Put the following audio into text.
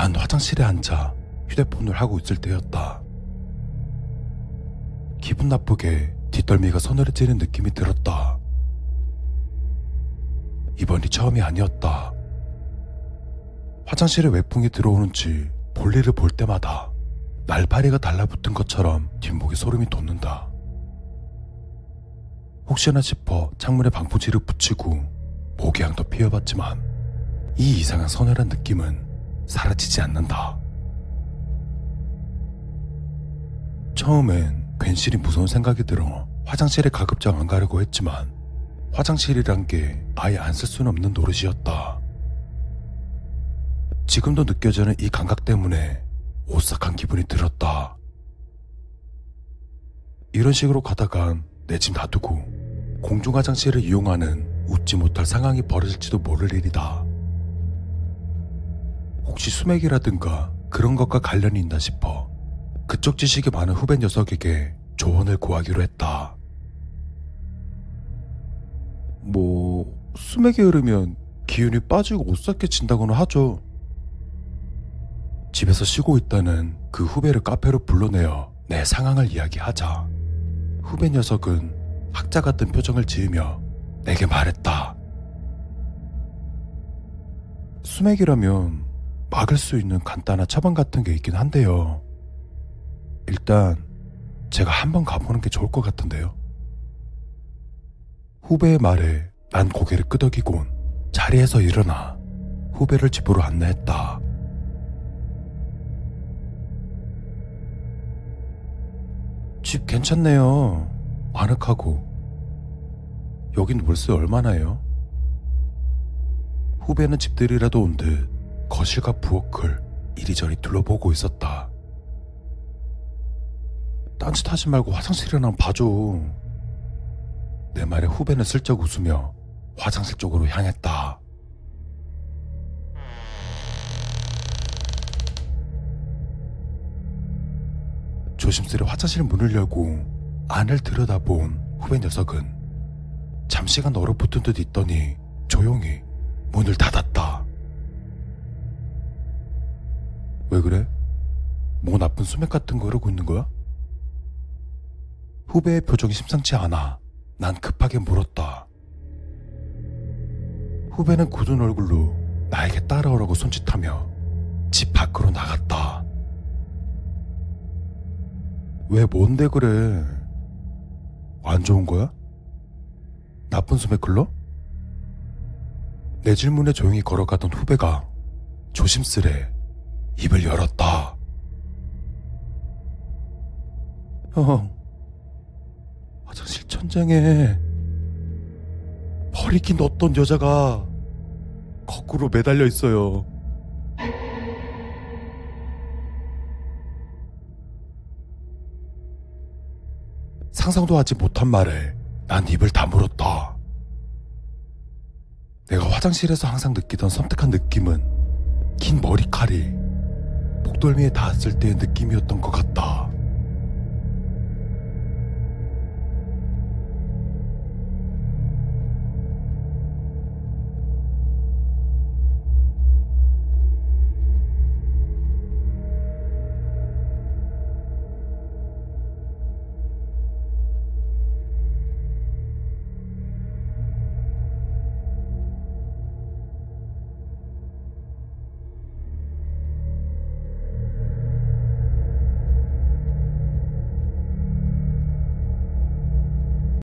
난 화장실에 앉아 휴대폰을 하고 있을 때였다. 기분 나쁘게 뒷덜미가 서늘해지는 느낌이 들었다. 이번이 처음이 아니었다. 화장실에 외풍이 들어오는지 볼일을 볼 때마다 날파리가 달라붙은 것처럼 뒷목에 소름이 돋는다. 혹시나 싶어 창문에 방부지를 붙이고 모기향도 피워봤지만 이 이상한 서늘한 느낌은 사라지지 않는다. 처음엔 괜시리 무서운 생각이 들어 화장실에 가급적 안 가려고 했지만 화장실이란 게 아예 안 쓸 수는 없는 노릇이었다. 지금도 느껴지는 이 감각 때문에 오싹한 기분이 들었다. 이런 식으로 가다간 내 집 놔두고 공중 화장실을 이용하는 웃지 못할 상황이 벌어질지도 모를 일이다. 혹시 수맥이라든가 그런 것과 관련이 있나 싶어 그쪽 지식이 많은 후배 녀석에게 조언을 구하기로 했다. 뭐 수맥에 흐르면 기운이 빠지고 오싹해 진다고는 하죠. 집에서 쉬고 있다는 그 후배를 카페로 불러내어 내 상황을 이야기하자 후배 녀석은 학자 같은 표정을 지으며 내게 말했다. 수맥이라면 막을 수 있는 간단한 처방 같은 게 있긴 한데요. 일단 제가 한번 가보는 게 좋을 것 같은데요. 후배의 말에 난 고개를 끄덕이곤 자리에서 일어나 후배를 집으로 안내했다. 집 괜찮네요. 아늑하고. 여긴 월세 얼마나요? 후배는 집들이라도 온 듯 거실과 부엌을 이리저리 둘러보고 있었다. 딴짓 하지 말고 화장실이나 봐줘. 내 말에 후배는 슬쩍 웃으며 화장실 쪽으로 향했다. 조심스레 화장실 문을 열고 안을 들여다본 후배 녀석은 잠시간 얼어붙은 듯 있더니 조용히 문을 닫았다. 왜 그래? 뭐 나쁜 수맥 같은 거 흐르고 있는 거야? 후배의 표정이 심상치 않아 난 급하게 물었다. 후배는 굳은 얼굴로 나에게 따라오라고 손짓하며 집 밖으로 나갔다. 왜 뭔데 그래? 안 좋은 거야? 나쁜 흘러? 내 질문에 조용히 걸어가던 후배가 조심스레 입을 열었다. 형, 화장실 천장에 버리긴 어떤 여자가 거꾸로 매달려 있어요. 상상도 하지 못한 말에 난 입을 다물었다. 내가 화장실에서 항상 느끼던 섬뜩한 느낌은 긴 머리칼이 목덜미에 닿았을 때의 느낌이었던 것 같다.